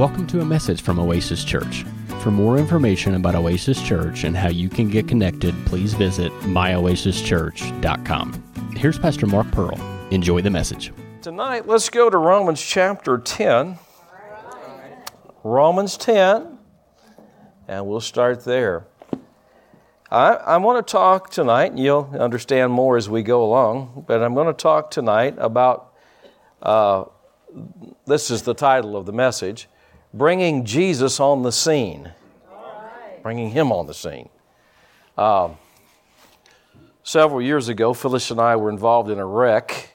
Welcome to a message from Oasis Church. For more information about Oasis Church and how you can get connected, please visit myoasischurch.com. Here's Pastor Mark Pearl. Enjoy the message. Tonight, let's go to Romans chapter 10. Romans 10, and we'll start there. I, I want to talk tonight, and you'll understand more as we go along, but I'm going to talk tonight about uh, this is the title of the message Bringing Jesus on the Scene. Bringing Him on the scene. Um, several years ago, Phyllis and I were involved in a wreck.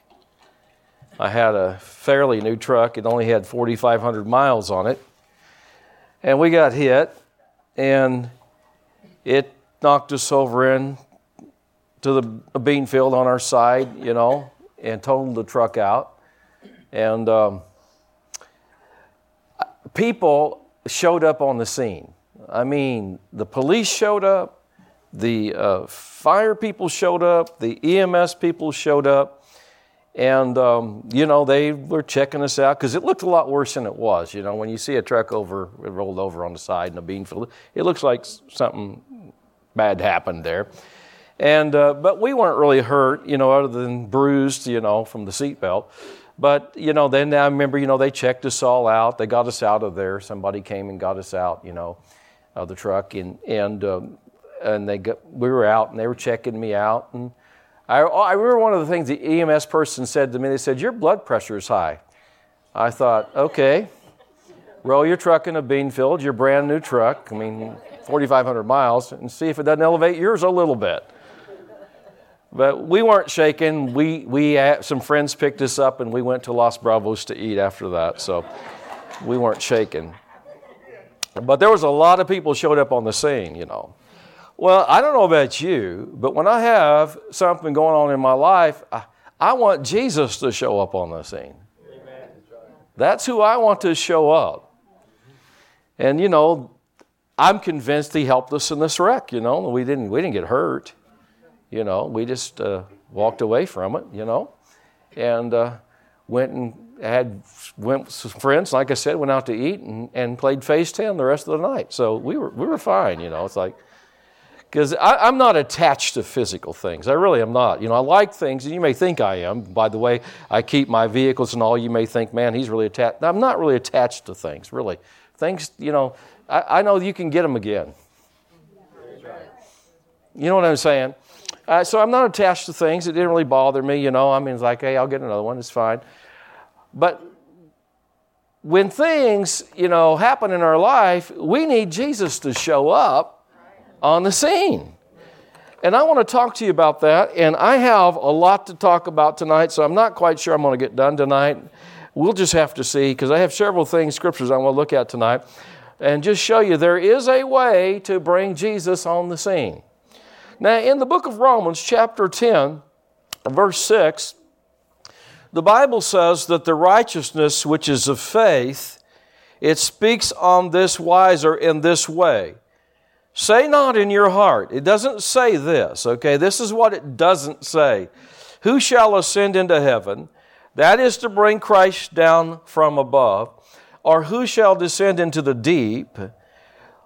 I had a fairly new truck, it only had 4,500 miles on it. And we got hit, and it knocked us over in to the bean field on our side, you know, and totaled the truck out. And um, people showed up on the scene. I mean, the police showed up, the uh, fire people showed up, the EMS people showed up, and um, you know they were checking us out because it looked a lot worse than it was. You know, when you see a truck over rolled over on the side in a bean field, it looks like something bad happened there. And uh, but we weren't really hurt, you know, other than bruised, you know, from the seatbelt. But you know, then I remember, you know, they checked us all out. They got us out of there. Somebody came and got us out, you know, of the truck, and and um, and they got, we were out, and they were checking me out. And I, I remember one of the things the EMS person said to me. They said, "Your blood pressure is high." I thought, okay, roll your truck in a bean field, your brand new truck. I mean, 4,500 miles, and see if it doesn't elevate yours a little bit. But we weren't shaken. We, we uh, some friends picked us up and we went to Los Bravos to eat after that. So we weren't shaken. But there was a lot of people showed up on the scene, you know. Well, I don't know about you, but when I have something going on in my life, I, I want Jesus to show up on the scene. That's who I want to show up. And you know, I'm convinced he helped us in this wreck, you know. We didn't we didn't get hurt. You know, we just uh, walked away from it, you know, and uh, went and had went with some friends. Like I said, went out to eat and, and played Phase Ten the rest of the night. So we were we were fine, you know. It's like because I'm not attached to physical things. I really am not. You know, I like things, and you may think I am. By the way, I keep my vehicles and all. You may think, man, he's really attached. I'm not really attached to things, really. Things, you know, I, I know you can get them again. You know what I'm saying? Uh, so I'm not attached to things. It didn't really bother me, you know. I mean, it's like, hey, I'll get another one. It's fine. But when things, you know, happen in our life, we need Jesus to show up on the scene. And I want to talk to you about that. And I have a lot to talk about tonight, so I'm not quite sure I'm going to get done tonight. We'll just have to see, because I have several things, scriptures I want to look at tonight, and just show you there is a way to bring Jesus on the scene. Now, in the book of Romans, chapter 10, verse 6, the Bible says that the righteousness which is of faith, it speaks on this wiser in this way. Say not in your heart. It doesn't say this, okay? This is what it doesn't say. Who shall ascend into heaven? That is to bring Christ down from above. Or who shall descend into the deep?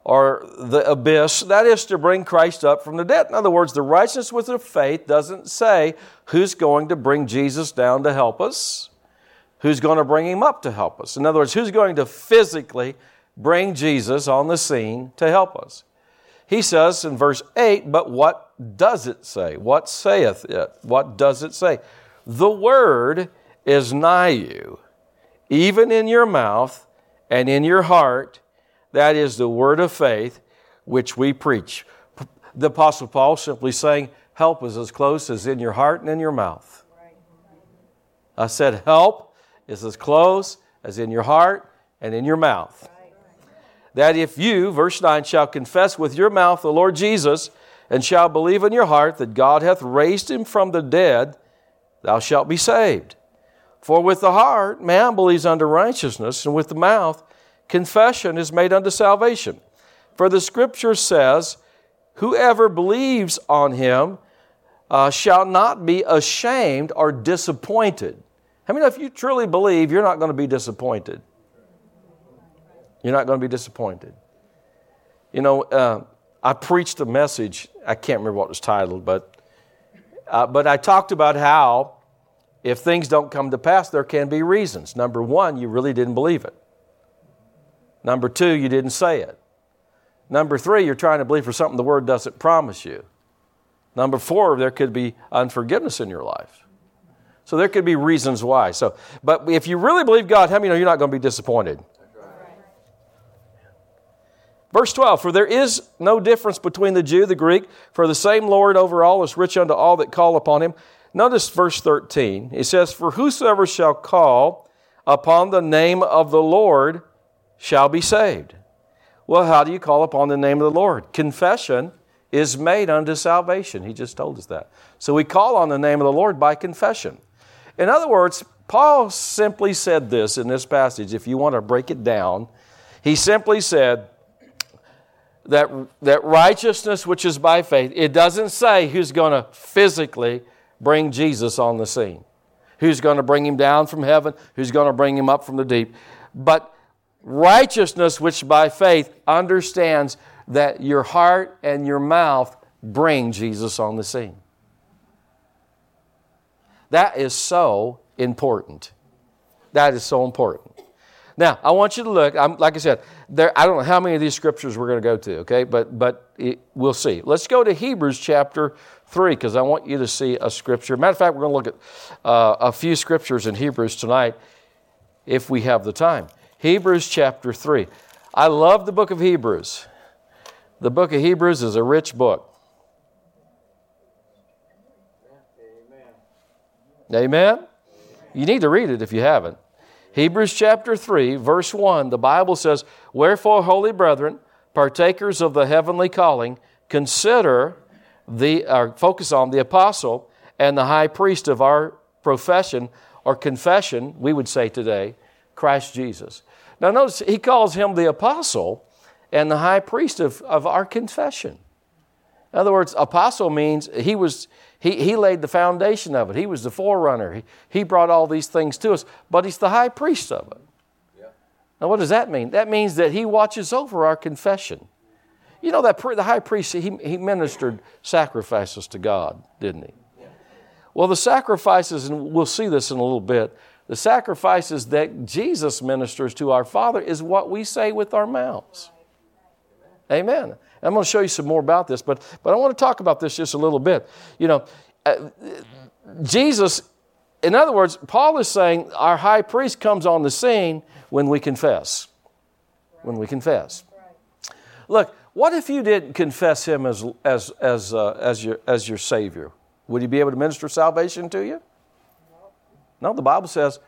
Or the abyss, that is to bring Christ up from the dead. In other words, the righteousness with the faith doesn't say who's going to bring Jesus down to help us, who's going to bring him up to help us. In other words, who's going to physically bring Jesus on the scene to help us. He says in verse 8, but what does it say? What saith it? What does it say? The word is nigh you, even in your mouth and in your heart that is the word of faith which we preach. The Apostle Paul simply saying, Help is as close as in your heart and in your mouth. I said, Help is as close as in your heart and in your mouth. That if you, verse 9, shall confess with your mouth the Lord Jesus, and shall believe in your heart that God hath raised him from the dead, thou shalt be saved. For with the heart man believes unto righteousness, and with the mouth confession is made unto salvation. For the scripture says, Whoever believes on him uh, shall not be ashamed or disappointed. I many if you truly believe, you're not going to be disappointed? You're not going to be disappointed. You know, uh, I preached a message, I can't remember what it was titled, but, uh, but I talked about how if things don't come to pass, there can be reasons. Number one, you really didn't believe it. Number two, you didn't say it. Number three, you're trying to believe for something the Word doesn't promise you. Number four, there could be unforgiveness in your life. So there could be reasons why. So, but if you really believe God, how many know you're not going to be disappointed? Verse 12, for there is no difference between the Jew, the Greek, for the same Lord over all is rich unto all that call upon him. Notice verse 13. It says, For whosoever shall call upon the name of the Lord shall be saved. Well, how do you call upon the name of the Lord? Confession is made unto salvation. He just told us that. So we call on the name of the Lord by confession. In other words, Paul simply said this in this passage, if you want to break it down. He simply said that, that righteousness which is by faith, it doesn't say who's going to physically bring Jesus on the scene. Who's going to bring him down from heaven? Who's going to bring him up from the deep? But righteousness, which by faith understands that your heart and your mouth bring Jesus on the scene. That is so important. That is so important. Now, I want you to look. I'm, like I said, there, I don't know how many of these scriptures we're going to go to, okay? But, but it, we'll see. Let's go to Hebrews chapter 3 because I want you to see a scripture. Matter of fact, we're going to look at uh, a few scriptures in Hebrews tonight if we have the time. Hebrews chapter 3. I love the book of Hebrews. The book of Hebrews is a rich book. Amen. You need to read it if you haven't. Hebrews chapter 3, verse 1, the Bible says, Wherefore, holy brethren, partakers of the heavenly calling, consider the, or focus on the apostle and the high priest of our profession or confession, we would say today, Christ Jesus. Now, notice he calls him the apostle and the high priest of, of our confession. In other words, apostle means he was he, he laid the foundation of it. He was the forerunner. He, he brought all these things to us, but he's the high priest of it. Yeah. Now, what does that mean? That means that he watches over our confession. You know that the high priest he, he ministered sacrifices to God, didn't he? Yeah. Well, the sacrifices, and we'll see this in a little bit. The sacrifices that Jesus ministers to our Father is what we say with our mouths. Amen. I'm going to show you some more about this, but, but I want to talk about this just a little bit. You know, uh, Jesus, in other words, Paul is saying our high priest comes on the scene when we confess. When we confess. Look, what if you didn't confess him as, as, as, uh, as, your, as your Savior? Would he be able to minister salvation to you? No, the Bible says,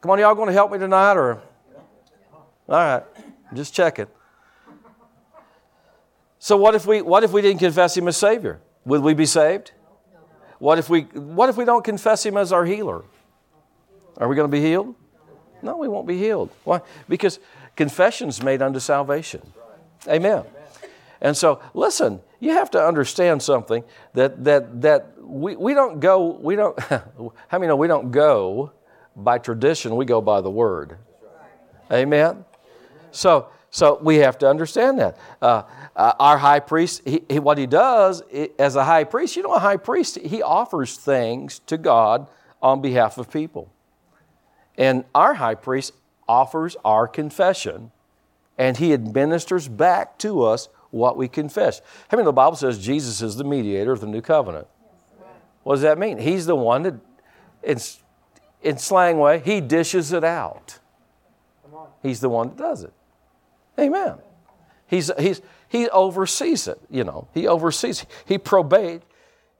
come on, y'all going to help me tonight? Or, all right, just check it. So what if we what if we didn't confess him as Savior? Would we be saved? What if we what if we don't confess him as our healer? Are we going to be healed? No, we won't be healed. Why? Because confession's made unto salvation. Amen. And so listen, you have to understand something that that that we, we don't go, we don't how many know we don't go by tradition, we go by the word. Amen. So so we have to understand that. Uh, uh, our high priest, he, he, what he does as a high priest, you know, a high priest, he offers things to God on behalf of people. And our high priest offers our confession, and he administers back to us what we confess. I mean, the Bible says Jesus is the mediator of the new covenant. What does that mean? He's the one that, in, in slang way, he dishes it out. He's the one that does it. Amen. He's, he's, he oversees it, you know. He oversees, he probate.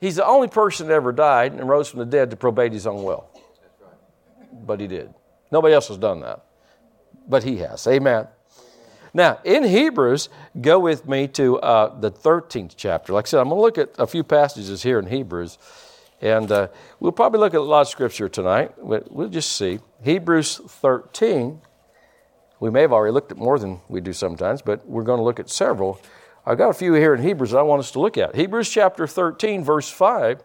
He's the only person that ever died and rose from the dead to probate his own will. But he did. Nobody else has done that. But he has. Amen. Now, in Hebrews, go with me to uh, the 13th chapter. Like I said, I'm going to look at a few passages here in Hebrews. And uh, we'll probably look at a lot of scripture tonight. But we'll just see. Hebrews 13. We may have already looked at more than we do sometimes, but we're going to look at several. I've got a few here in Hebrews that I want us to look at. Hebrews chapter 13, verse 5,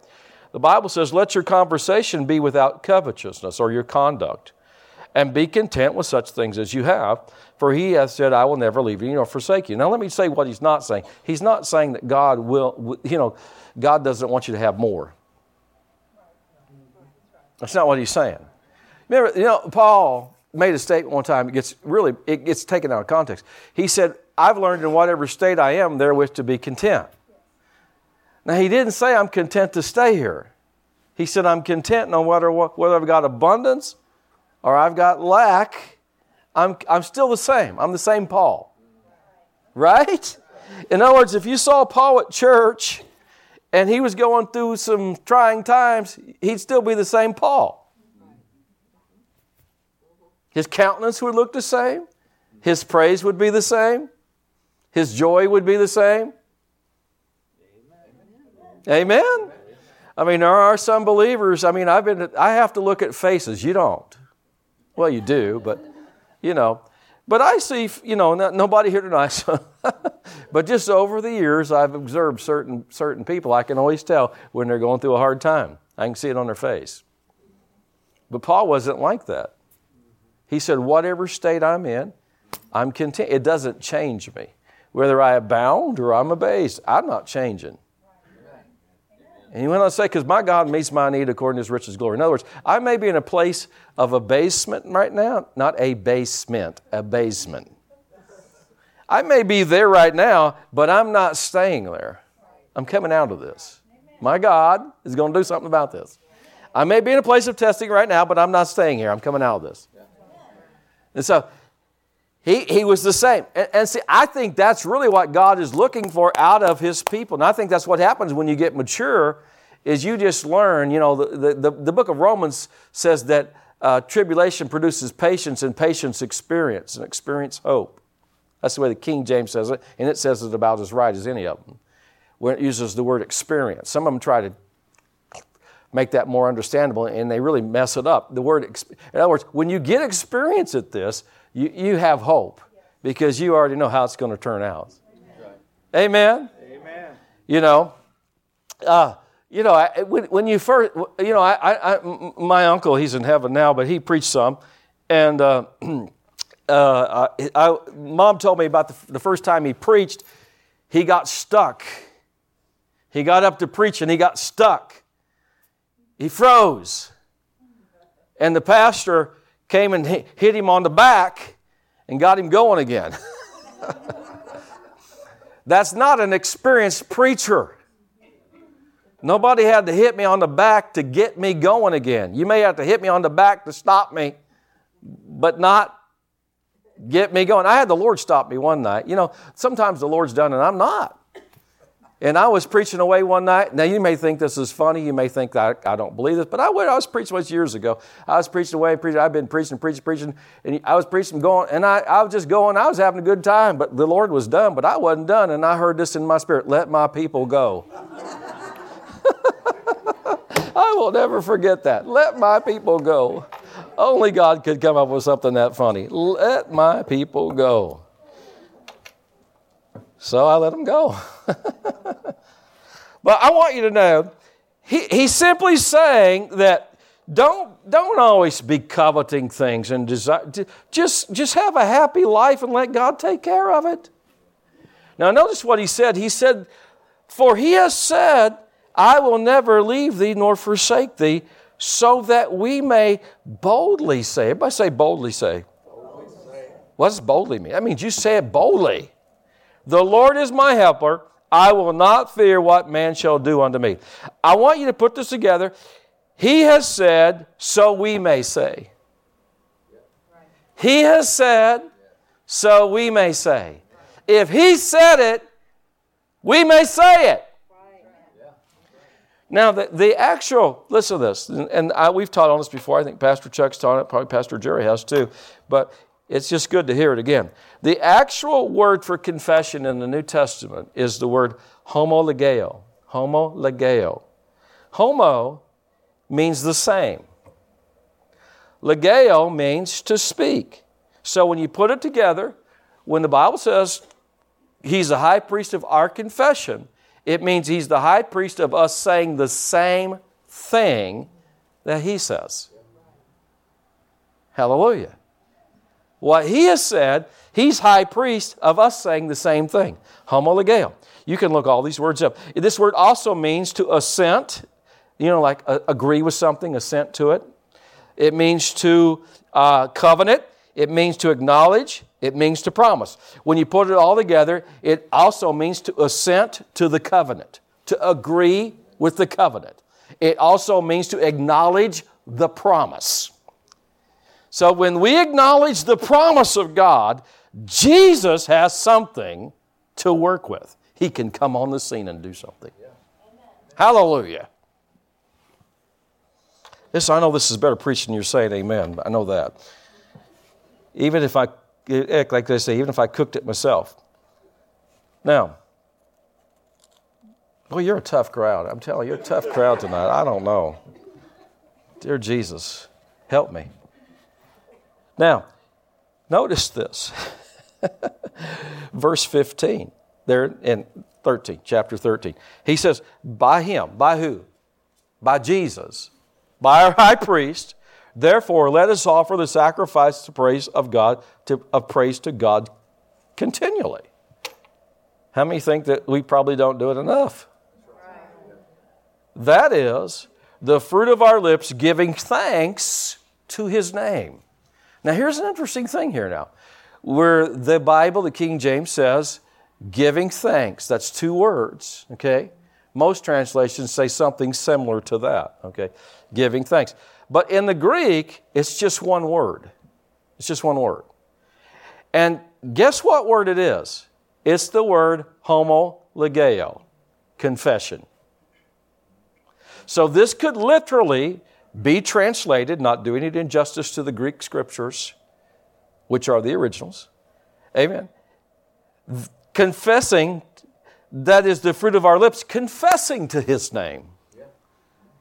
the Bible says, Let your conversation be without covetousness or your conduct. and be content with such things as you have. For he hath said, I will never leave you nor forsake you. Now, let me say what he's not saying. He's not saying that God will, you know, God doesn't want you to have more. That's not what he's saying. Remember, you know, Paul made a statement one time. It gets really, it gets taken out of context. He said, I've learned in whatever state I am therewith to be content. Now, he didn't say I'm content to stay here. He said, I'm content no matter what, whether I've got abundance or I've got lack. I'm, I'm still the same. I'm the same Paul. Right? In other words, if you saw Paul at church and he was going through some trying times, he'd still be the same Paul. His countenance would look the same, his praise would be the same, his joy would be the same. Amen. I mean, there are some believers. I mean, I've been. I have to look at faces. You don't. Well, you do, but you know. But I see, you know, not, nobody here tonight. but just over the years, I've observed certain certain people. I can always tell when they're going through a hard time. I can see it on their face. But Paul wasn't like that. He said, "Whatever state I'm in, I'm content. It doesn't change me, whether I abound or I'm abased. I'm not changing." And he went on to say, because my God meets my need according to his riches glory. In other words, I may be in a place of abasement right now, not a basement, abasement. I may be there right now, but I'm not staying there. I'm coming out of this. My God is going to do something about this. I may be in a place of testing right now, but I'm not staying here. I'm coming out of this. And so he, he was the same. And, and, see, I think that's really what God is looking for out of his people. And I think that's what happens when you get mature is you just learn, you know, the, the, the book of Romans says that uh, tribulation produces patience and patience experience and experience hope. That's the way the King James says it, and it says it about as right as any of them. When it uses the word experience. Some of them try to make that more understandable and they really mess it up. The word, in other words, when you get experience at this, you, you have hope because you already know how it's going to turn out. Amen? Amen. You know, uh, you know, I, when, when, you first, you know, I, I, my uncle, he's in heaven now, but he preached some. And uh, uh, I, mom told me about the, the first time he preached, he got stuck. He got up to preach and he got stuck. He froze. And the pastor came and hit him on the back and got him going again. That's not an experienced preacher. Nobody had to hit me on the back to get me going again. You may have to hit me on the back to stop me, but not get me going. I had the Lord stop me one night. You know, sometimes the Lord's done and I'm not. And I was preaching away one night. Now, you may think this is funny. You may think that I, don't believe this, but I, I was preaching once years ago. I was preaching away, preaching. I've been preaching, preaching, preaching. And I was preaching, going, and I, I was just going. I was having a good time, but the Lord was done, but I wasn't done. And I heard this in my spirit let my people go. I will never forget that. Let my people go. Only God could come up with something that funny. Let my people go. So I let him go. but I want you to know, he, he's simply saying that don't, don't always be coveting things and desire. Just, just have a happy life and let God take care of it. Now, notice what he said. He said, For he has said, I will never leave thee nor forsake thee, so that we may boldly say. Everybody say boldly say. Boldly say. What does boldly mean? That means you say it boldly. The Lord is my helper. I will not fear what man shall do unto me. I want you to put this together. He has said, so we may say. He has said, so we may say. If He said it, we may say it. Now, the, the actual, listen to this, and I, we've taught on this before. I think Pastor Chuck's taught it, probably Pastor Jerry has too. But it's just good to hear it again. The actual word for confession in the New Testament is the word homologeo. Homologeo. Homo means the same. Legeo means to speak. So when you put it together, when the Bible says he's the high priest of our confession, it means he's the high priest of us saying the same thing that he says. Hallelujah. What he has said, he's high priest of us saying the same thing. Homologeo. You can look all these words up. This word also means to assent, you know, like uh, agree with something, assent to it. It means to uh, covenant. It means to acknowledge. It means to promise. When you put it all together, it also means to assent to the covenant, to agree with the covenant. It also means to acknowledge the promise. So when we acknowledge the promise of God, Jesus has something to work with. He can come on the scene and do something. Hallelujah. This, I know this is better preaching you're saying amen. I know that. Even if I, like they say, even if I cooked it myself. Now, boy, you're a tough crowd. I'm telling you, you're a tough crowd tonight. I don't know. Dear Jesus, help me. Now, notice this. Verse 15, there in 13, chapter 13. He says, By him, by who? By Jesus by our high priest. Therefore, let us offer the sacrifice to praise of God, to, of praise to God continually. How many think that we probably don't do it enough? That is the fruit of our lips giving thanks to his name. Now, here's an interesting thing here now. Where the Bible, the King James says, giving thanks. That's two words, okay? Most translations say something similar to that, okay? Giving thanks. But in the Greek, it's just one word. It's just one word. And guess what word it is? It's the word homologeo, confession. So this could literally be translated, not doing it injustice to the Greek scriptures, which are the originals. Amen. Confessing that is the fruit of our lips, confessing to His name.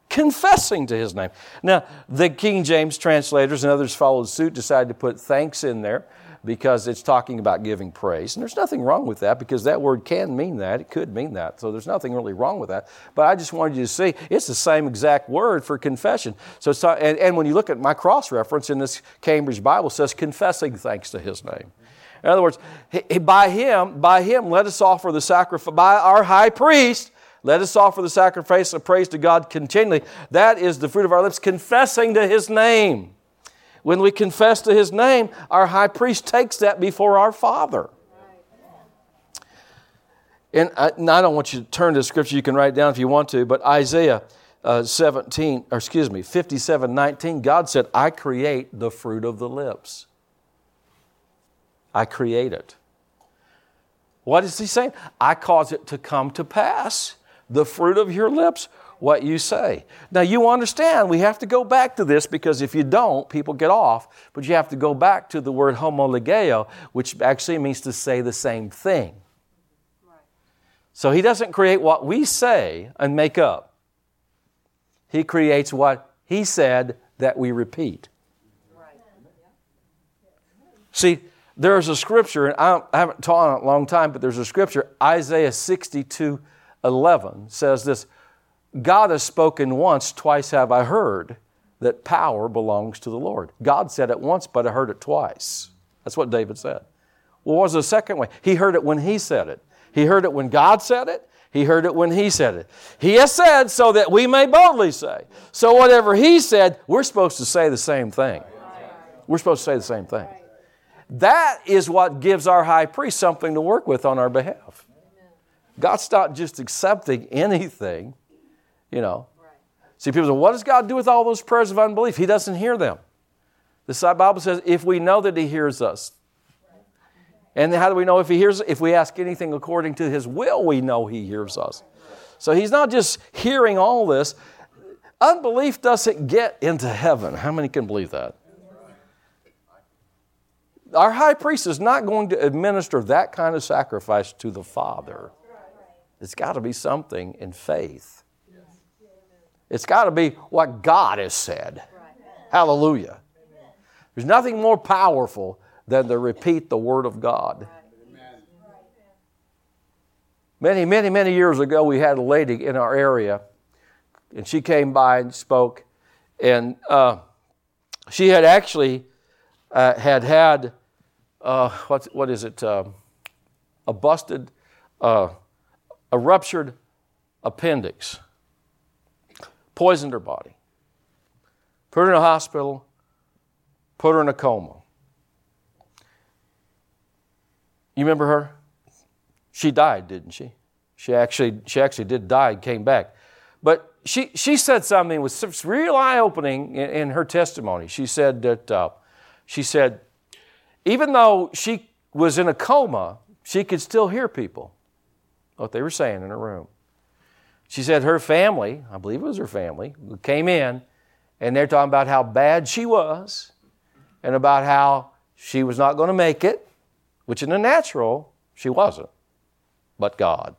Confessing to His name. Now, the King James translators and others followed suit, decided to put thanks in there because it's talking about giving praise. And there's nothing wrong with that because that word can mean that. It could mean that. So there's nothing really wrong with that. But I just wanted you to see it's the same exact word for confession. So it's, and, and when you look at my cross reference in this Cambridge Bible, says confessing thanks to his name. In other words, by him, by him, let us offer the sacrifice, by our high priest, let us offer the sacrifice of praise to God continually. That is the fruit of our lips, confessing to his name. When we confess to his name, our high priest takes that before our Father. And I, and I don't want you to turn to scripture, you can write down if you want to, but Isaiah uh, 17, or excuse me, 57 19, God said, I create the fruit of the lips. I create it. What is he saying? I cause it to come to pass. The fruit of your lips, what you say. Now, you understand, we have to go back to this because if you don't, people get off. But you have to go back to the word homologeo, which actually means to say the same thing. So he doesn't create what we say and make up, he creates what he said that we repeat. See, there's a scripture, and I, I haven't taught on it a long time, but there's a scripture, Isaiah 62 11 says this God has spoken once, twice have I heard that power belongs to the Lord. God said it once, but I heard it twice. That's what David said. Well, what was the second way? He heard it when he said it. He heard it when God said it. He heard it when he said it. He has said so that we may boldly say. So whatever he said, we're supposed to say the same thing. We're supposed to say the same thing. That is what gives our high priest something to work with on our behalf. God's not just accepting anything, you know. See, people say, what does God do with all those prayers of unbelief? He doesn't hear them. The Bible says, if we know that He hears us. And how do we know if He hears? If we ask anything according to His will, we know He hears us. So He's not just hearing all this. Unbelief doesn't get into heaven. How many can believe that? Our high priest is not going to administer that kind of sacrifice to the Father. It's got to be something in faith. It's got to be what God has said. Hallelujah. There's nothing more powerful than to repeat the Word of God. Many, many, many years ago, we had a lady in our area, and she came by and spoke, and uh, she had actually uh, had had, uh, what, what is it, uh, a busted, uh, a ruptured appendix, poisoned her body, put her in a hospital, put her in a coma. You remember her? She died, didn't she? She actually, she actually did die and came back. But she, she said something that was real eye opening in, in, her testimony. She said that, uh, she said, even though she was in a coma, she could still hear people, what they were saying in her room. She said her family, I believe it was her family, came in and they're talking about how bad she was and about how she was not going to make it, which in the natural, she wasn't, but God.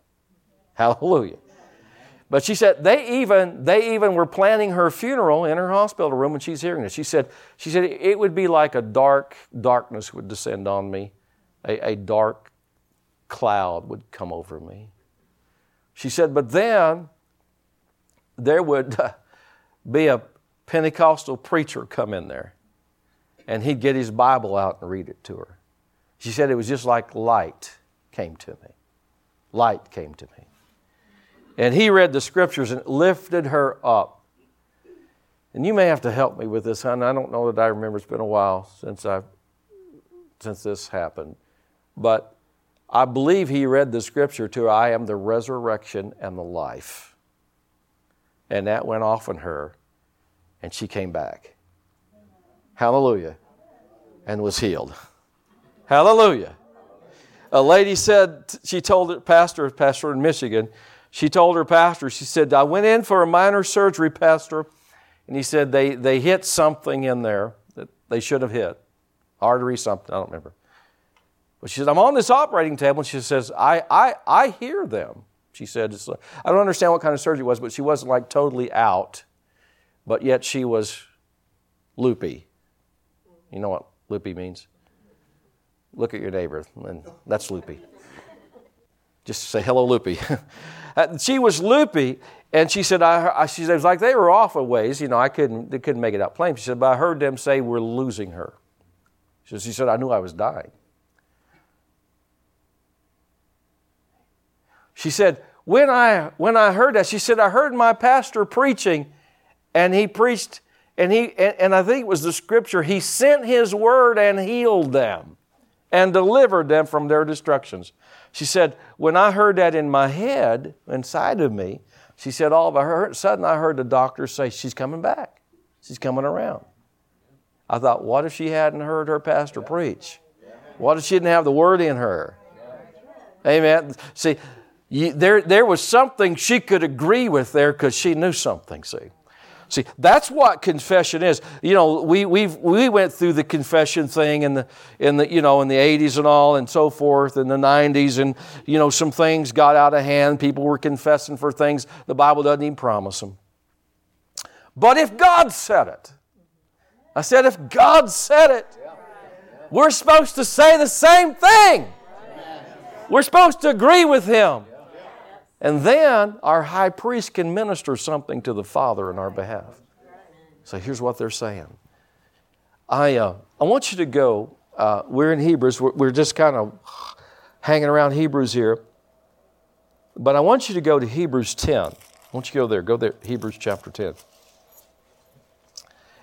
Hallelujah. But she said they even they even were planning her funeral in her hospital room when she's hearing this. She said she said it would be like a dark darkness would descend on me, a, a dark cloud would come over me. She said, but then there would be a Pentecostal preacher come in there, and he'd get his Bible out and read it to her. She said it was just like light came to me. Light came to me. And he read the scriptures and lifted her up. And you may have to help me with this, hon. I don't know that I remember. It's been a while since I've since this happened. But I believe he read the scripture to her, I am the resurrection and the life. And that went off on her, and she came back. Hallelujah. And was healed. Hallelujah. A lady said, she told it, pastor, pastor in Michigan, she told her pastor, she said, I went in for a minor surgery, pastor, and he said they, they hit something in there that they should have hit. Artery, something, I don't remember. But she said, I'm on this operating table, and she says, I, I, I hear them. She said, I don't understand what kind of surgery it was, but she wasn't like totally out, but yet she was loopy. You know what loopy means? Look at your neighbor, and that's loopy. Just say hello, loopy. Uh, she was loopy, and she said, I, she said, it was like they were off a ways. You know, I couldn't, they couldn't make it out plain. She said, but I heard them say we're losing her. She said I knew I was dying. She said, when I, when I heard that, she said, I heard my pastor preaching, and he preached, and, he, and, and I think it was the scripture, he sent his word and healed them and delivered them from their destructions. She said, When I heard that in my head, inside of me, she said, All of a sudden I heard the doctor say, She's coming back. She's coming around. I thought, What if she hadn't heard her pastor preach? What if she didn't have the word in her? Amen. See, there, there was something she could agree with there because she knew something, see. See, that's what confession is. You know, we, we we went through the confession thing in the, in the, you know, in the 80s and all and so forth, in the 90s, and, you know, some things got out of hand. People were confessing for things the Bible doesn't even promise them. But if God said it, I said, if God said it, we're supposed to say the same thing. We're supposed to agree with Him. And then our high priest can minister something to the Father in our behalf. So here's what they're saying. I, uh, I want you to go. Uh, we're in Hebrews. We're, we're just kind of hanging around Hebrews here. But I want you to go to Hebrews 10. I want you to go there. Go there, Hebrews chapter 10.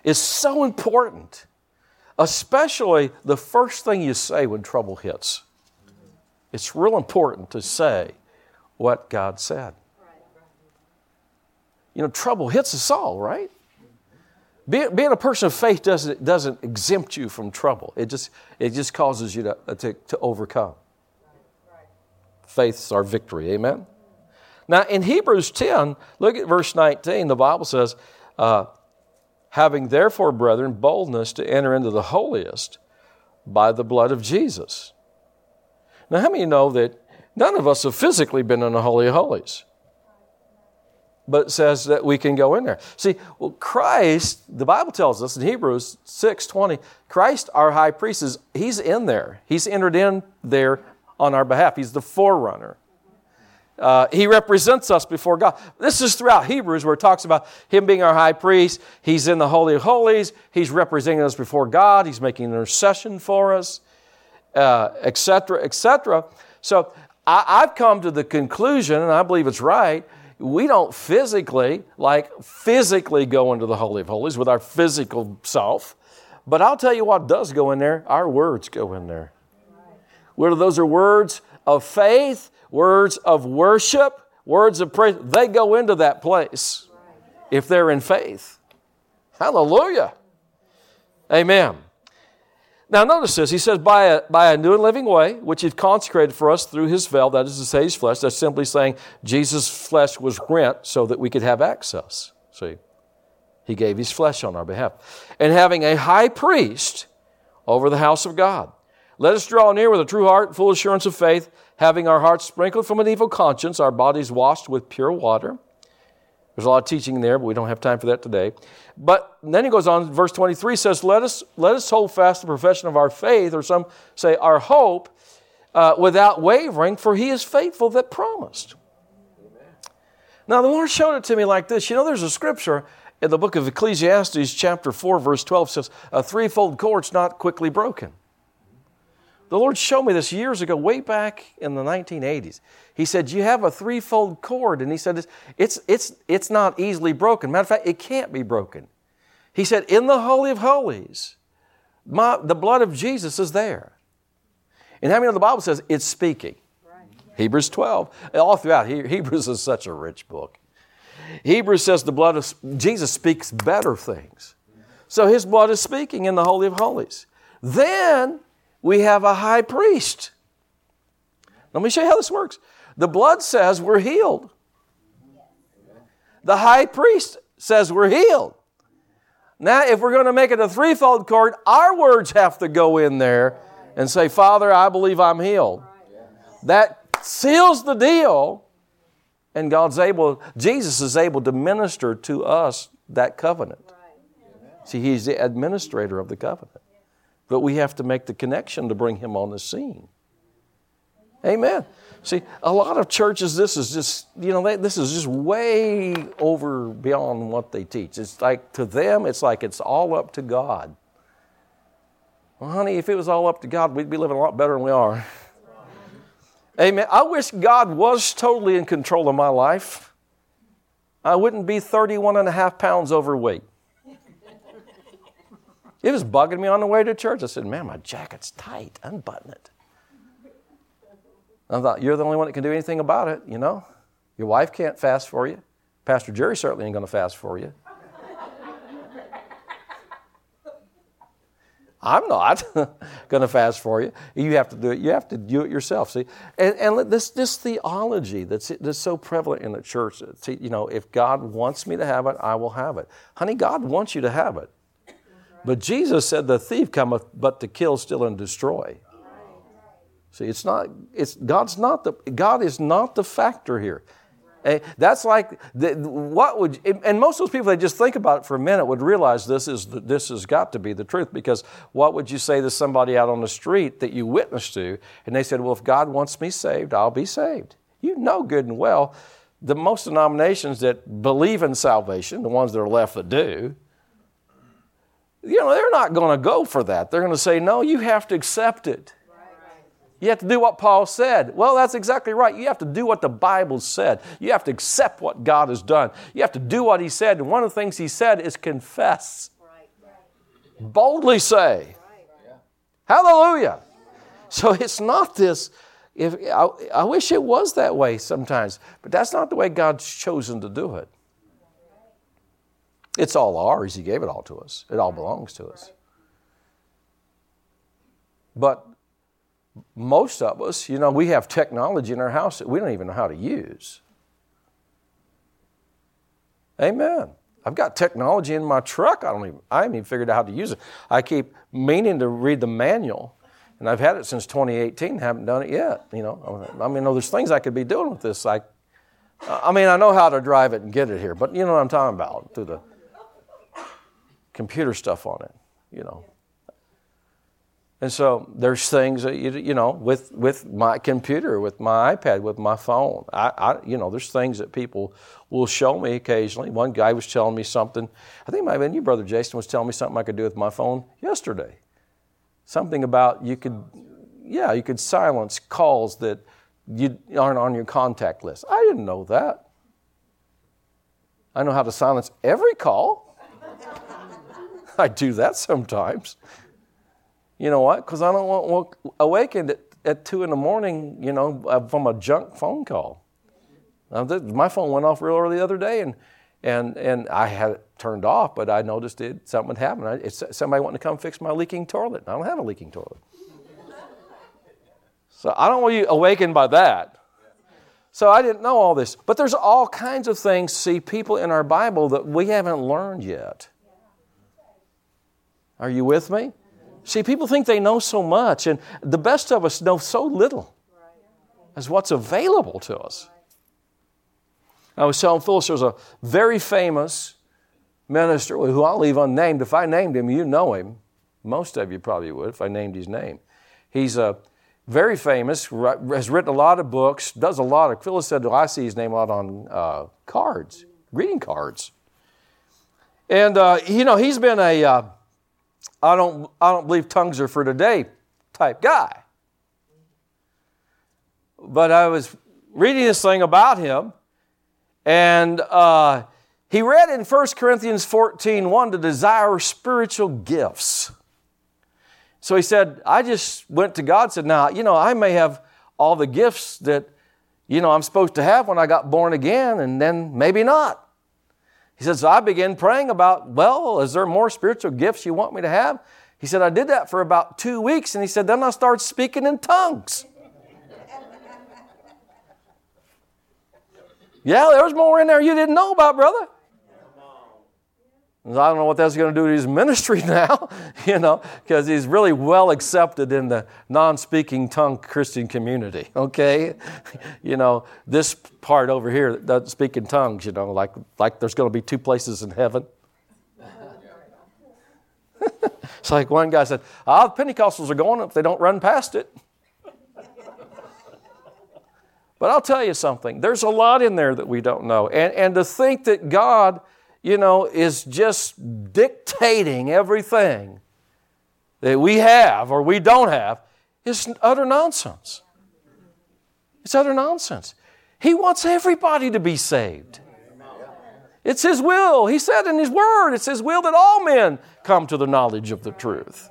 It's so important, especially the first thing you say when trouble hits. It's real important to say, what God said. You know, trouble hits us all, right? Being, being a person of faith doesn't, doesn't exempt you from trouble. It just, it just causes you to, to, to overcome. Faith's our victory. Amen? Now, in Hebrews 10, look at verse 19. The Bible says, uh, having therefore, brethren, boldness to enter into the holiest by the blood of Jesus. Now, how many know that None of us have physically been in the Holy of Holies. But says that we can go in there. See, well, Christ, the Bible tells us in Hebrews 6 20, Christ, our high priest, is he's in there. He's entered in there on our behalf. He's the forerunner. Uh, he represents us before God. This is throughout Hebrews where it talks about him being our high priest. He's in the Holy of Holies. He's representing us before God. He's making intercession for us, etc., uh, etc. Et so I, I've come to the conclusion, and I believe it's right, we don't physically, like physically go into the Holy of Holies with our physical self. But I'll tell you what does go in there our words go in there. Whether those are words of faith words of worship, words of praise, they go into that place if they're in faith. Hallelujah. Amen. Now, notice this. He says, by a, by a new and living way, which He's consecrated for us through His veil, that is to say, His flesh. That's simply saying Jesus' flesh was rent so that we could have access. See? He gave His flesh on our behalf. And having a high priest over the house of God. Let us draw near with a true heart, full assurance of faith, having our hearts sprinkled from an evil conscience, our bodies washed with pure water. There's a lot of teaching there, but we don't have time for that today. But then he goes on, verse 23 says, Let us, let us hold fast the profession of our faith, or some say our hope, uh, without wavering, for he is faithful that promised. Now, the Lord showed it to me like this. You know, there's a scripture in the book of Ecclesiastes, chapter 4, verse 12 says, A threefold cord's not quickly broken. The Lord showed me this years ago, way back in the 1980s. He said, You have a threefold cord. And He said, It's, it's, it's not easily broken. Matter of fact, it can't be broken. He said, In the Holy of Holies, my, the blood of Jesus is there. And how many of the Bible says it's speaking? Right. Hebrews 12. All throughout, Hebrews is such a rich book. Hebrews says the blood of Jesus speaks better things. So his blood is speaking in the Holy of Holies. Then we have a high priest. Let me show you how this works. The blood says we're healed. The high priest says we're healed. Now, if we're going to make it a threefold cord, our words have to go in there and say, Father, I believe I'm healed. That seals the deal, and God's able, Jesus is able to minister to us that covenant. See, He's the administrator of the covenant. But we have to make the connection to bring him on the scene. Amen. See, a lot of churches, this is just, you know, they, this is just way over beyond what they teach. It's like, to them, it's like it's all up to God. Well, honey, if it was all up to God, we'd be living a lot better than we are. Amen. I wish God was totally in control of my life. I wouldn't be 31 and a half pounds overweight. It was bugging me on the way to church. I said, Man, my jacket's tight. Unbutton it. I thought, You're the only one that can do anything about it, you know? Your wife can't fast for you. Pastor Jerry certainly ain't going to fast for you. I'm not going to fast for you. You have to do it. You have to do it yourself. See, and, and this this theology that's that's so prevalent in the church. You know, if God wants me to have it, I will have it. Honey, God wants you to have it. But Jesus said, The thief cometh but to kill, steal, and destroy. See, it's not, it's, God's not the, God is not the factor here. And eh, that's like, the, what would, and most of those people, they just think about it for a minute, would realize this, is, this has got to be the truth because what would you say to somebody out on the street that you witnessed to? And they said, Well, if God wants me saved, I'll be saved. You know good and well, the most denominations that believe in salvation, the ones that are left that do, you know, they're not going to go for that. They're going to say, no, you have to accept it. You have to do what Paul said. Well, that's exactly right. You have to do what the Bible said. You have to accept what God has done. You have to do what He said. And one of the things He said is confess. Boldly say. Hallelujah. So it's not this. If I, I wish it was that way sometimes, but that's not the way God's chosen to do it. It's all ours. He gave it all to us, it all belongs to us. But most of us, you know, we have technology in our house that we don't even know how to use. Amen. I've got technology in my truck. I don't even I haven't even figured out how to use it. I keep meaning to read the manual, and I've had it since 2018. Haven't done it yet. You know, I mean, there's things I could be doing with this. I, I mean, I know how to drive it and get it here, but you know what I'm talking about through the computer stuff on it, you know. And so there's things that you, you know with with my computer, with my iPad, with my phone. I, I you know there's things that people will show me occasionally. One guy was telling me something. I think might have you, brother Jason, was telling me something I could do with my phone yesterday. Something about you could, yeah, you could silence calls that you aren't on your contact list. I didn't know that. I know how to silence every call. I do that sometimes. You know what? Because I don't want awakened at, at two in the morning, you know, uh, from a junk phone call. My phone went off real early the other day, and and and I had it turned off, but I noticed it something had happened. It's somebody wanting to come fix my leaking toilet. I don't have a leaking toilet, so I don't want you awakened by that. So I didn't know all this, but there's all kinds of things. See, people in our Bible that we haven't learned yet. Are you with me? See, people think they know so much, and the best of us know so little as what's available to us. I was telling Phyllis there's a very famous minister who I'll leave unnamed. If I named him, you know him. Most of you probably would if I named his name. He's a very famous, has written a lot of books, does a lot of, Phyllis said, well, I see his name a lot on uh, cards, greeting cards. And, uh, you know, he's been a uh, I don't, I don't believe tongues are for today type guy. But I was reading this thing about him, and uh, he read in 1 Corinthians 14 1 to desire spiritual gifts. So he said, I just went to God said, Now, you know, I may have all the gifts that, you know, I'm supposed to have when I got born again, and then maybe not. He said, So I began praying about, well, is there more spiritual gifts you want me to have? He said, I did that for about two weeks, and he said, then I started speaking in tongues. yeah, there was more in there you didn't know about, brother. I don't know what that's going to do to his ministry now, you know, because he's really well accepted in the non speaking tongue Christian community, okay? you know, this part over here that doesn't speak in tongues, you know, like, like there's going to be two places in heaven. it's like one guy said, Ah, the Pentecostals are going if they don't run past it. but I'll tell you something, there's a lot in there that we don't know. And, and to think that God, you know, is just dictating everything that we have or we don't have is utter nonsense. It's utter nonsense. He wants everybody to be saved. It's His will. He said in His Word, it's His will that all men come to the knowledge of the truth.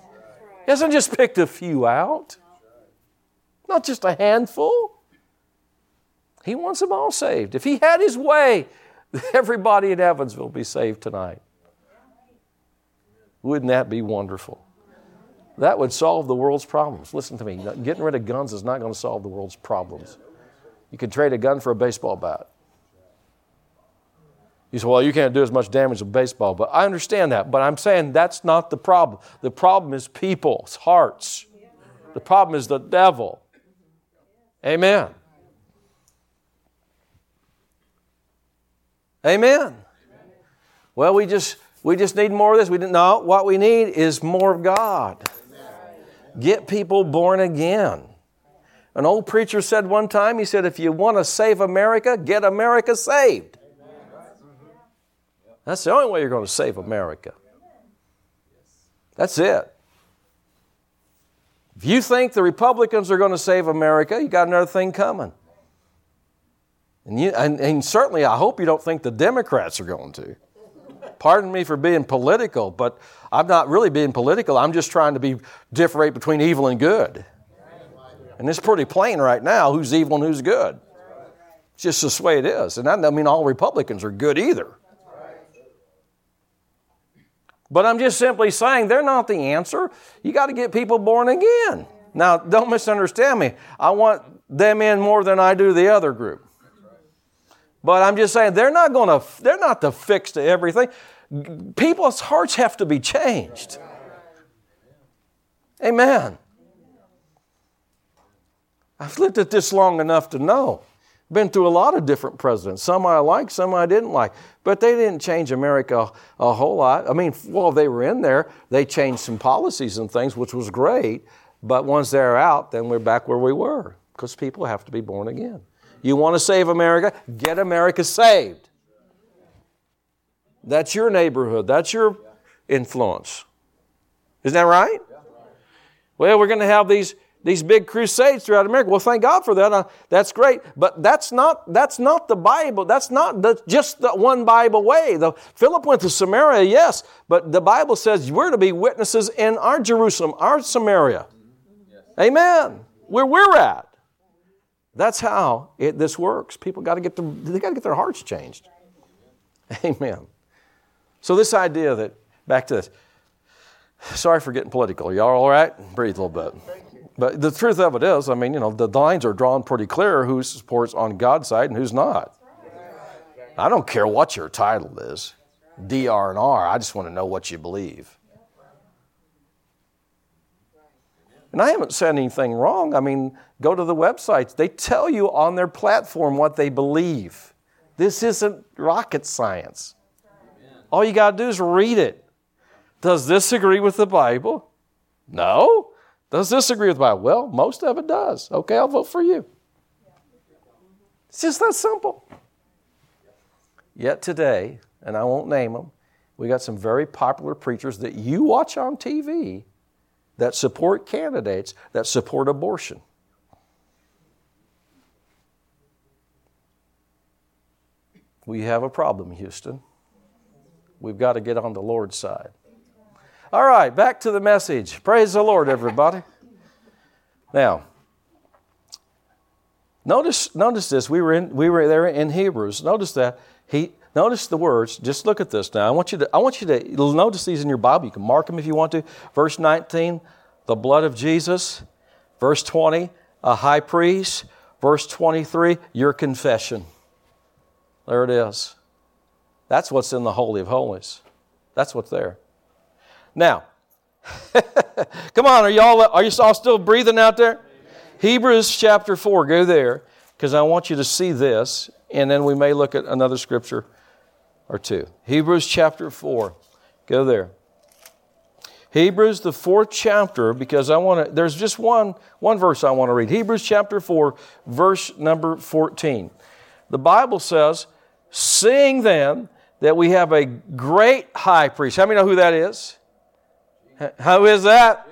He hasn't just picked a few out, not just a handful. He wants them all saved. If He had His way, Everybody in Evansville be saved tonight. Wouldn't that be wonderful? That would solve the world's problems. Listen to me. Getting rid of guns is not going to solve the world's problems. You can trade a gun for a baseball bat. You say, well, you can't do as much damage with baseball, but I understand that. But I'm saying that's not the problem. The problem is people's hearts. The problem is the devil. Amen. Amen. Well, we just we just need more of this. We didn't know what we need is more of God. Get people born again. An old preacher said one time, he said, if you want to save America, get America saved. That's the only way you're going to save America. That's it. If you think the Republicans are going to save America, you got another thing coming. And, you, and, and certainly, I hope you don't think the Democrats are going to. Pardon me for being political, but I'm not really being political. I'm just trying to be differentiate between evil and good. And it's pretty plain right now who's evil and who's good. It's just this way it is. And I doesn't mean all Republicans are good either. But I'm just simply saying they're not the answer. You got to get people born again. Now, don't misunderstand me. I want them in more than I do the other group. But I'm just saying they're not going to they're not the fix to everything. People's hearts have to be changed. Amen. I've lived at this long enough to know Been through a lot of different presidents. Some I liked, some I didn't like. But they didn't change America a whole lot. I mean, while they were in there, they changed some policies and things, which was great. But once they're out, then we're back where we were because people have to be born again. You want to save America? Get America saved. That's your neighborhood. That's your influence. Isn't that right? Well, we're going to have these these big crusades throughout America. Well, thank God for that. Uh, that's great. But that's not, that's not the Bible. That's not the, just the one Bible way. The, Philip went to Samaria, yes, but the Bible says we're to be witnesses in our Jerusalem, our Samaria. Amen. Where we're at. That's how it, this works. People got to get their, they got to get their hearts changed. Amen. So this idea that back to this. Sorry for getting political. Y'all all right? Breathe a little bit. But the truth of it is, I mean, you know, the lines are drawn pretty clear who supports on God's side and who's not. I don't care what your title is, DR and R. I just want to know what you believe. And I haven't said anything wrong. I mean, go to the websites. They tell you on their platform what they believe. This isn't rocket science. All you got to do is read it. Does this agree with the Bible? No. Does this agree with the Bible? Well, most of it does. Okay, I'll vote for you. It's just that simple. Yet today, and I won't name them, we got some very popular preachers that you watch on TV that support candidates that support abortion. We have a problem, Houston. We've got to get on the Lord's side. All right, back to the message. Praise the Lord, everybody. Now, notice, notice this. We were, in, we were there in Hebrews. Notice that. He, notice the words. Just look at this now. I want you to, I want you to notice these in your Bible. You can mark them if you want to. Verse 19, the blood of Jesus. Verse 20, a high priest. Verse 23, your confession. There it is. That's what's in the Holy of Holies. That's what's there. Now, come on, are y'all are you all still breathing out there? Amen. Hebrews chapter 4, go there, because I want you to see this, and then we may look at another scripture or two. Hebrews chapter 4. Go there. Hebrews the fourth chapter, because I want to, there's just one, one verse I want to read. Hebrews chapter 4, verse number 14. The Bible says, Seeing then that we have a great high priest. How many know who that is? How is that?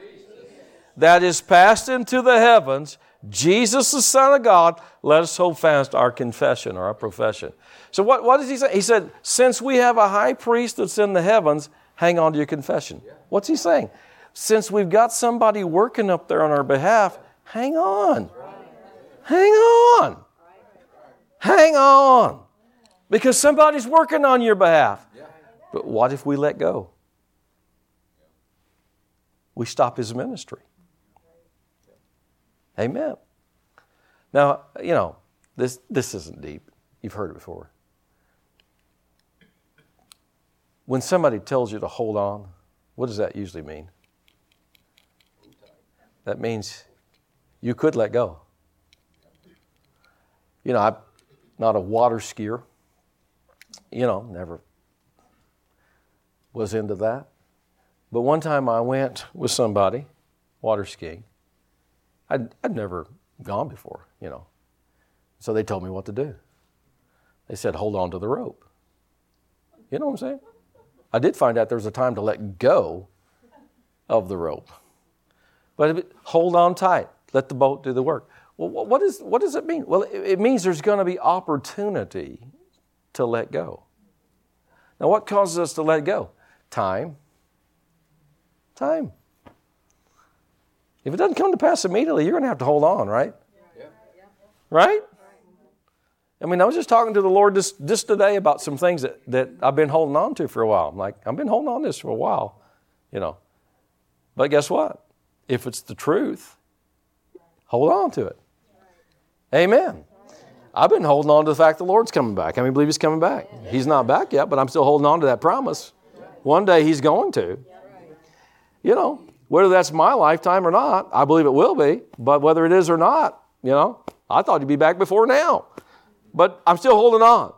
That is passed into the heavens. Jesus, the Son of God, let us hold fast our confession or our profession. So, what, what does he say? He said, Since we have a high priest that's in the heavens, hang on to your confession. What's he saying? Since we've got somebody working up there on our behalf, hang on. Hang on. Hang on. Because somebody's working on your behalf. But what if we let go? we stop his ministry. Amen. Now, you know, this, this isn't deep. You've heard it before. When somebody tells you to hold on, what does that usually mean? That means you could let go. You know, I'm not a water skier. You know, never was into that. But one time I went with somebody water skiing. I'd, I'd never gone before, you know. So they told me what to do. They said, hold on to the rope. You know what I'm saying? I did find out there was a time to let go of the rope. But hold on tight. Let the boat do the work. Well, what, is, what does it mean? Well, it means there's going to be opportunity to let go. Now, what causes us to let go? Time, Time. If it doesn't come to pass immediately, you're going to have to hold on, right? Yeah. Right? I mean, I was just talking to the Lord just, just today about some things that, that I've been holding on to for a while. I'm like, I've been holding on to this for a while, you know. But guess what? If it's the truth, hold on to it. Amen. I've been holding on to the fact the Lord's coming back. I mean, believe He's coming back? He's not back yet, but I'm still holding on to that promise. One day He's going to. You know, whether that's my lifetime or not, I believe it will be. But whether it is or not, you know, I thought he'd be back before now. But I'm still holding on.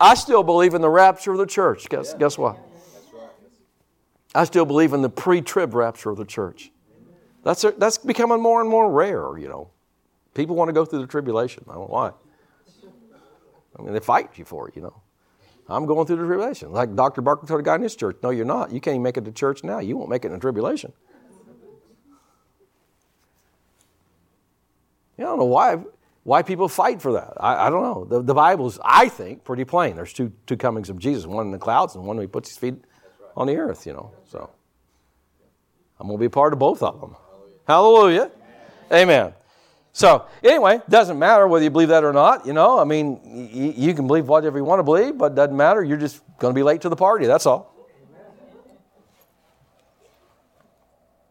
I still believe in the rapture of the church. Guess, guess what? I still believe in the pre trib rapture of the church. That's, that's becoming more and more rare, you know. People want to go through the tribulation. I don't know why. I mean, they fight you for it, you know. I'm going through the tribulation. Like Dr. Barker told a guy in his church, no, you're not. You can't even make it to church now. You won't make it in the tribulation. I don't know why, why people fight for that. I, I don't know. The, the Bible's, I think, pretty plain. There's two, two comings of Jesus, one in the clouds and one when he puts his feet on the earth, you know. So I'm going to be part of both of them. Hallelujah. Amen. So, anyway, doesn't matter whether you believe that or not. You know, I mean, y- you can believe whatever you want to believe, but it doesn't matter. You're just going to be late to the party. That's all.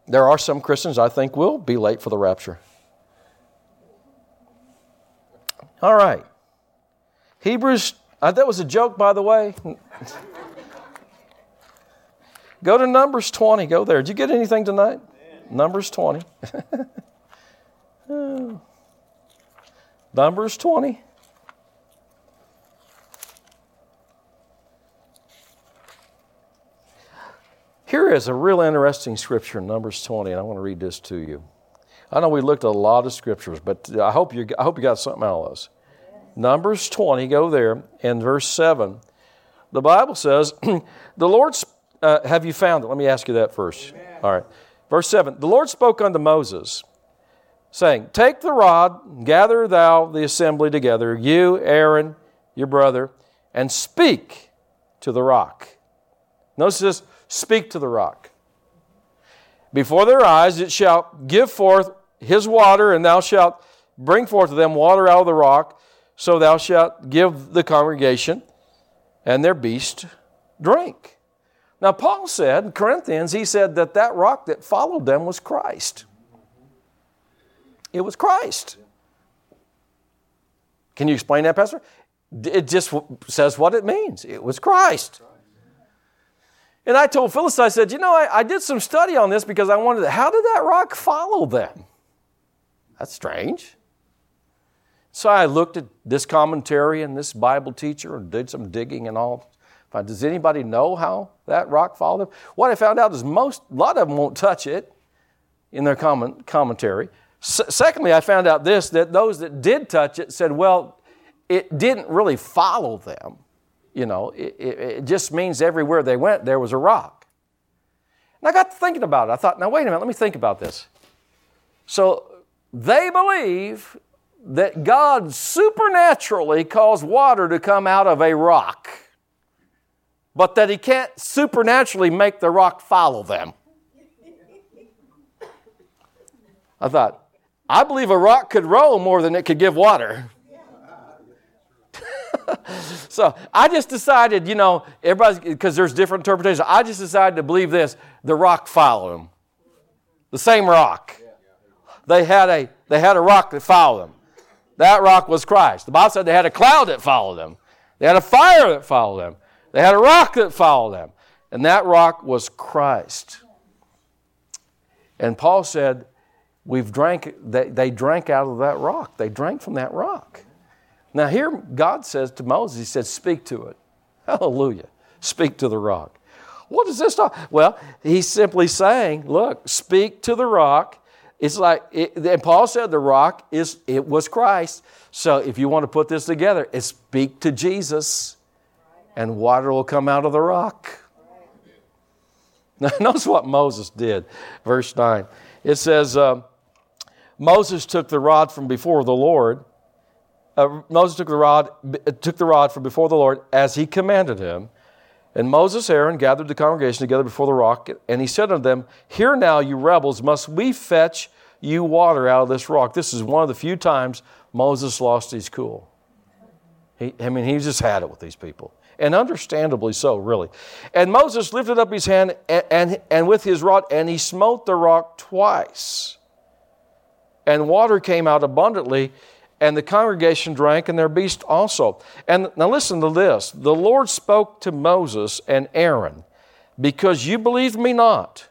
There are some Christians I think will be late for the rapture. All right. Hebrews, uh, that was a joke, by the way. go to Numbers 20. Go there. Did you get anything tonight? Numbers 20. Numbers 20. Here is a real interesting scripture in Numbers 20, and I want to read this to you. I know we looked at a lot of scriptures, but I hope you, I hope you got something out of this. Numbers 20, go there, in verse 7. The Bible says, The Lord, uh, have you found it? Let me ask you that first. Amen. All right. Verse 7 The Lord spoke unto Moses, saying, Take the rod, gather thou the assembly together, you, Aaron, your brother, and speak to the rock. Notice this speak to the rock. Before their eyes it shall give forth his water, and thou shalt bring forth to them water out of the rock, so thou shalt give the congregation and their beast drink. Now, Paul said, in Corinthians, he said that that rock that followed them was Christ. It was Christ. Can you explain that, Pastor? It just says what it means. It was Christ. And I told Phyllis, I said, you know, I, I did some study on this because I wanted, to, how did that rock follow them? That's strange. So I looked at this commentary and this Bible teacher and did some digging and all. Does anybody know how that rock followed them? What I found out is most, a lot of them won't touch it in their comment, commentary. S- secondly, I found out this that those that did touch it said, well, it didn't really follow them. You know, it, it, it just means everywhere they went, there was a rock. And I got to thinking about it. I thought, now wait a minute, let me think about this. So they believe that God supernaturally caused water to come out of a rock, but that He can't supernaturally make the rock follow them. I thought, I believe a rock could roll more than it could give water. so I just decided, you know, everybody's, because there's different interpretations, I just decided to believe this the rock followed them. The same rock. They had a, they had a rock that followed them. That rock was Christ. The Bible said they had a cloud that followed them, they had a fire that followed them, they had a rock that followed them. And that rock was Christ. And Paul said, We've drank, they, they drank out of that rock. They drank from that rock. Now, here God says to Moses, He says, Speak to it. Hallelujah. Speak to the rock. What does this talk? Well, he's simply saying, Look, speak to the rock it's like, it, and Paul said the rock is, it was Christ. So if you want to put this together, it's speak to Jesus and water will come out of the rock. Now, notice what Moses did. Verse 9. It says, uh, Moses took the rod from before the Lord. Uh, Moses took the rod, took the rod from before the Lord as he commanded him. And Moses, Aaron gathered the congregation together before the rock, and he said unto them, Hear now, you rebels, must we fetch you water out of this rock? This is one of the few times Moses lost his cool. He, I mean, he just had it with these people. And understandably so, really. And Moses lifted up his hand and, and, and with his rod, and he smote the rock twice. And water came out abundantly, and the congregation drank, and their beast also. And now listen to this the Lord spoke to Moses and Aaron, because you believed me not.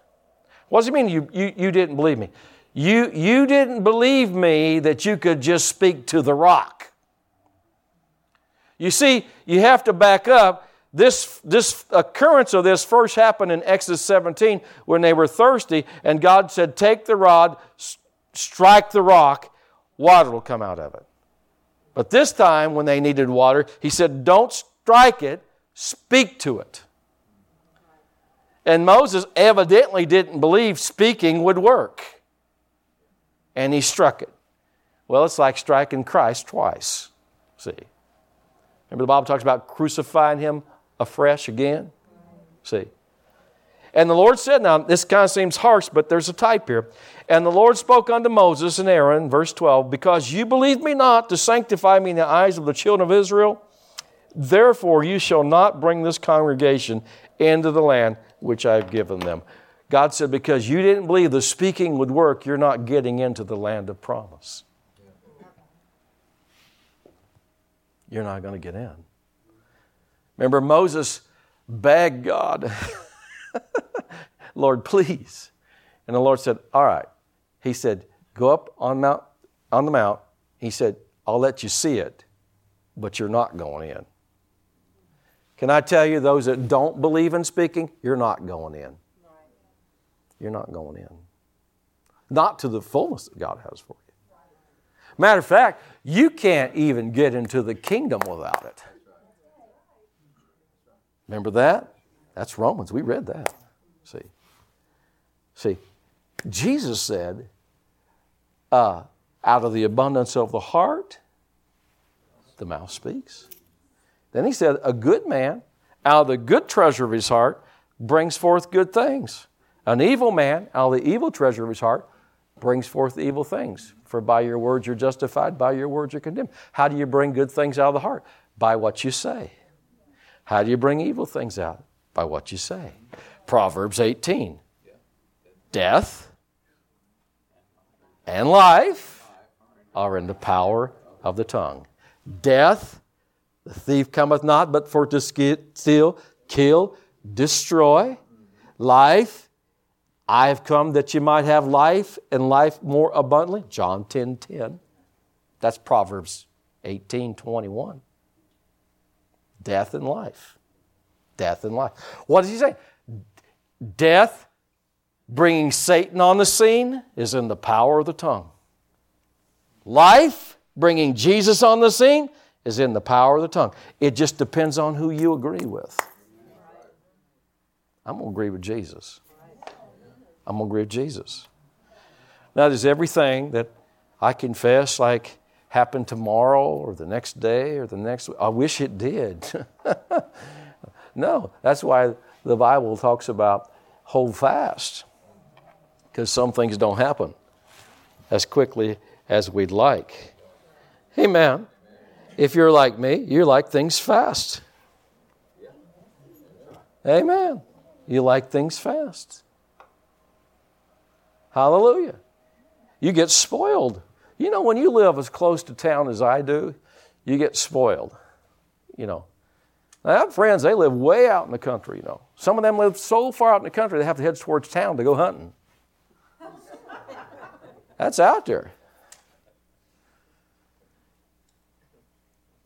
What does it mean you, you, you didn't believe me? You, you didn't believe me that you could just speak to the rock. You see, you have to back up. This, this occurrence of this first happened in Exodus 17 when they were thirsty, and God said, Take the rod, strike the rock, water will come out of it. But this time, when they needed water, He said, Don't strike it, speak to it. And Moses evidently didn't believe speaking would work. And he struck it. Well, it's like striking Christ twice. See? Remember the Bible talks about crucifying him afresh again? See? And the Lord said, now this kind of seems harsh, but there's a type here. And the Lord spoke unto Moses and Aaron, verse 12, because you believed me not to sanctify me in the eyes of the children of Israel, therefore you shall not bring this congregation into the land which I've given them. God said, because you didn't believe the speaking would work, you're not getting into the land of promise. You're not going to get in. Remember, Moses begged God, Lord, please. And the Lord said, All right. He said, Go up on, mount, on the mount. He said, I'll let you see it, but you're not going in. Can I tell you, those that don't believe in speaking, you're not going in. You're not going in. Not to the fullness that God has for you. Matter of fact, you can't even get into the kingdom without it. Remember that? That's Romans. We read that. See. See, Jesus said, uh, out of the abundance of the heart, the mouth speaks. Then he said, A good man out of the good treasure of his heart brings forth good things. An evil man out of the evil treasure of his heart brings forth evil things. For by your words you're justified, by your words you're condemned. How do you bring good things out of the heart? By what you say. How do you bring evil things out? By what you say. Proverbs 18 Death and life are in the power of the tongue. Death the thief cometh not but for to steal, kill, destroy. Life, I have come that you might have life and life more abundantly. John 10 10. That's Proverbs 18 21. Death and life. Death and life. What does he say? Death, bringing Satan on the scene, is in the power of the tongue. Life, bringing Jesus on the scene, is in the power of the tongue. It just depends on who you agree with. I'm going to agree with Jesus. I'm going to agree with Jesus. Now, does everything that I confess like happen tomorrow or the next day or the next I wish it did. no, that's why the Bible talks about hold fast because some things don't happen as quickly as we'd like. Amen. If you're like me, you like things fast. Amen. You like things fast. Hallelujah. You get spoiled. You know, when you live as close to town as I do, you get spoiled. You know, I have friends, they live way out in the country, you know. Some of them live so far out in the country, they have to head towards town to go hunting. That's out there.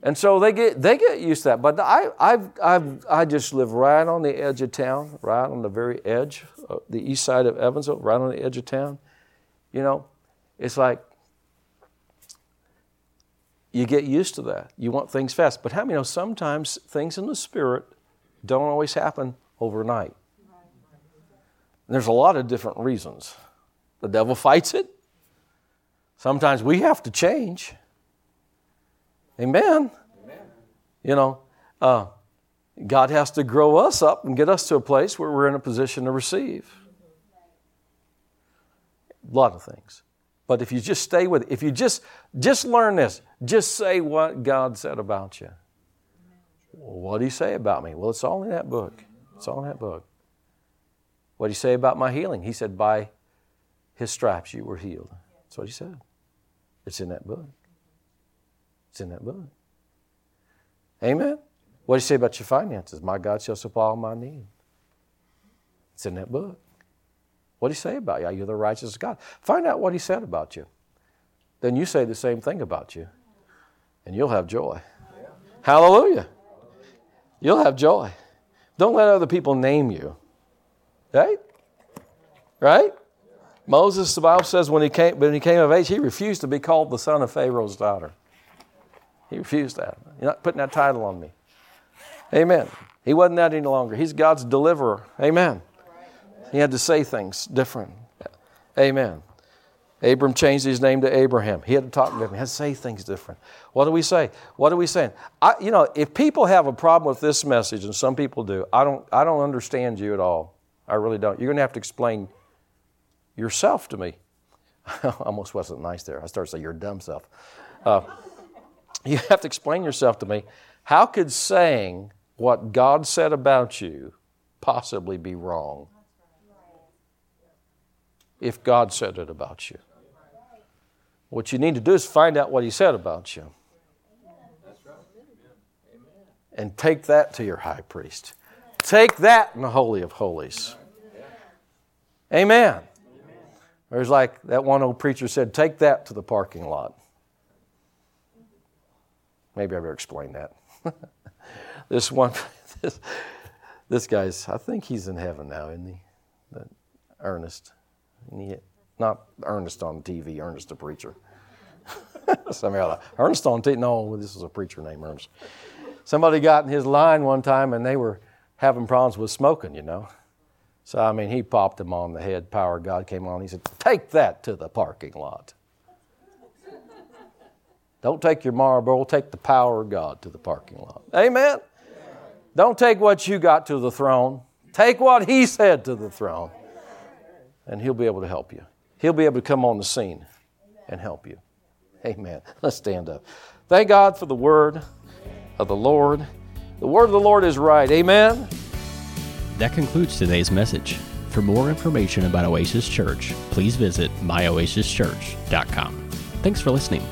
And so they get, they get used to that. But I, I've, I've, I just live right on the edge of town, right on the very edge, uh, the east side of Evansville, right on the edge of town. You know, it's like you get used to that. You want things fast. But how many know sometimes things in the spirit don't always happen overnight? And there's a lot of different reasons. The devil fights it. Sometimes we have to change. Amen. Amen. You know, uh, God has to grow us up and get us to a place where we're in a position to receive. A lot of things. But if you just stay with it, if you just just learn this, just say what God said about you. What did He say about me? Well, it's all in that book. It's all in that book. What did He say about my healing? He said, "By His stripes you were healed." That's what He said. It's in that book. It's in that book. Amen. What do you say about your finances? My God shall supply all my need. It's in that book. What do you say about you? You're the righteous God. Find out what he said about you. Then you say the same thing about you, and you'll have joy. Hallelujah. You'll have joy. Don't let other people name you. Right? Right? Moses, the Bible says, when he came, when he came of age, he refused to be called the son of Pharaoh's daughter. He refused that. You're not putting that title on me. Amen. He wasn't that any longer. He's God's deliverer. Amen. He had to say things different. Amen. Abram changed his name to Abraham. He had to talk different. He had to say things different. What do we say? What are we saying? I, you know, if people have a problem with this message, and some people do, I don't, I don't understand you at all. I really don't. You're going to have to explain yourself to me. I almost wasn't nice there. I started to say, your dumb self. Uh, you have to explain yourself to me. How could saying what God said about you possibly be wrong if God said it about you? What you need to do is find out what He said about you and take that to your high priest. Take that in the Holy of Holies. Amen. There's like that one old preacher said, take that to the parking lot. Maybe I better explain that. this one, this, this guy's, I think he's in heaven now, isn't he? Ernest. Not Ernest on TV, Ernest the preacher. Somebody like, Ernest on TV. No, this is a preacher named Ernest. Somebody got in his line one time and they were having problems with smoking, you know. So, I mean, he popped him on the head. Power of God came on. He said, Take that to the parking lot. Don't take your Marlboro, take the power of God to the parking lot. Amen. Don't take what you got to the throne. Take what He said to the throne, and He'll be able to help you. He'll be able to come on the scene and help you. Amen. Let's stand up. Thank God for the word of the Lord. The word of the Lord is right. Amen. That concludes today's message. For more information about Oasis Church, please visit myoasischurch.com. Thanks for listening.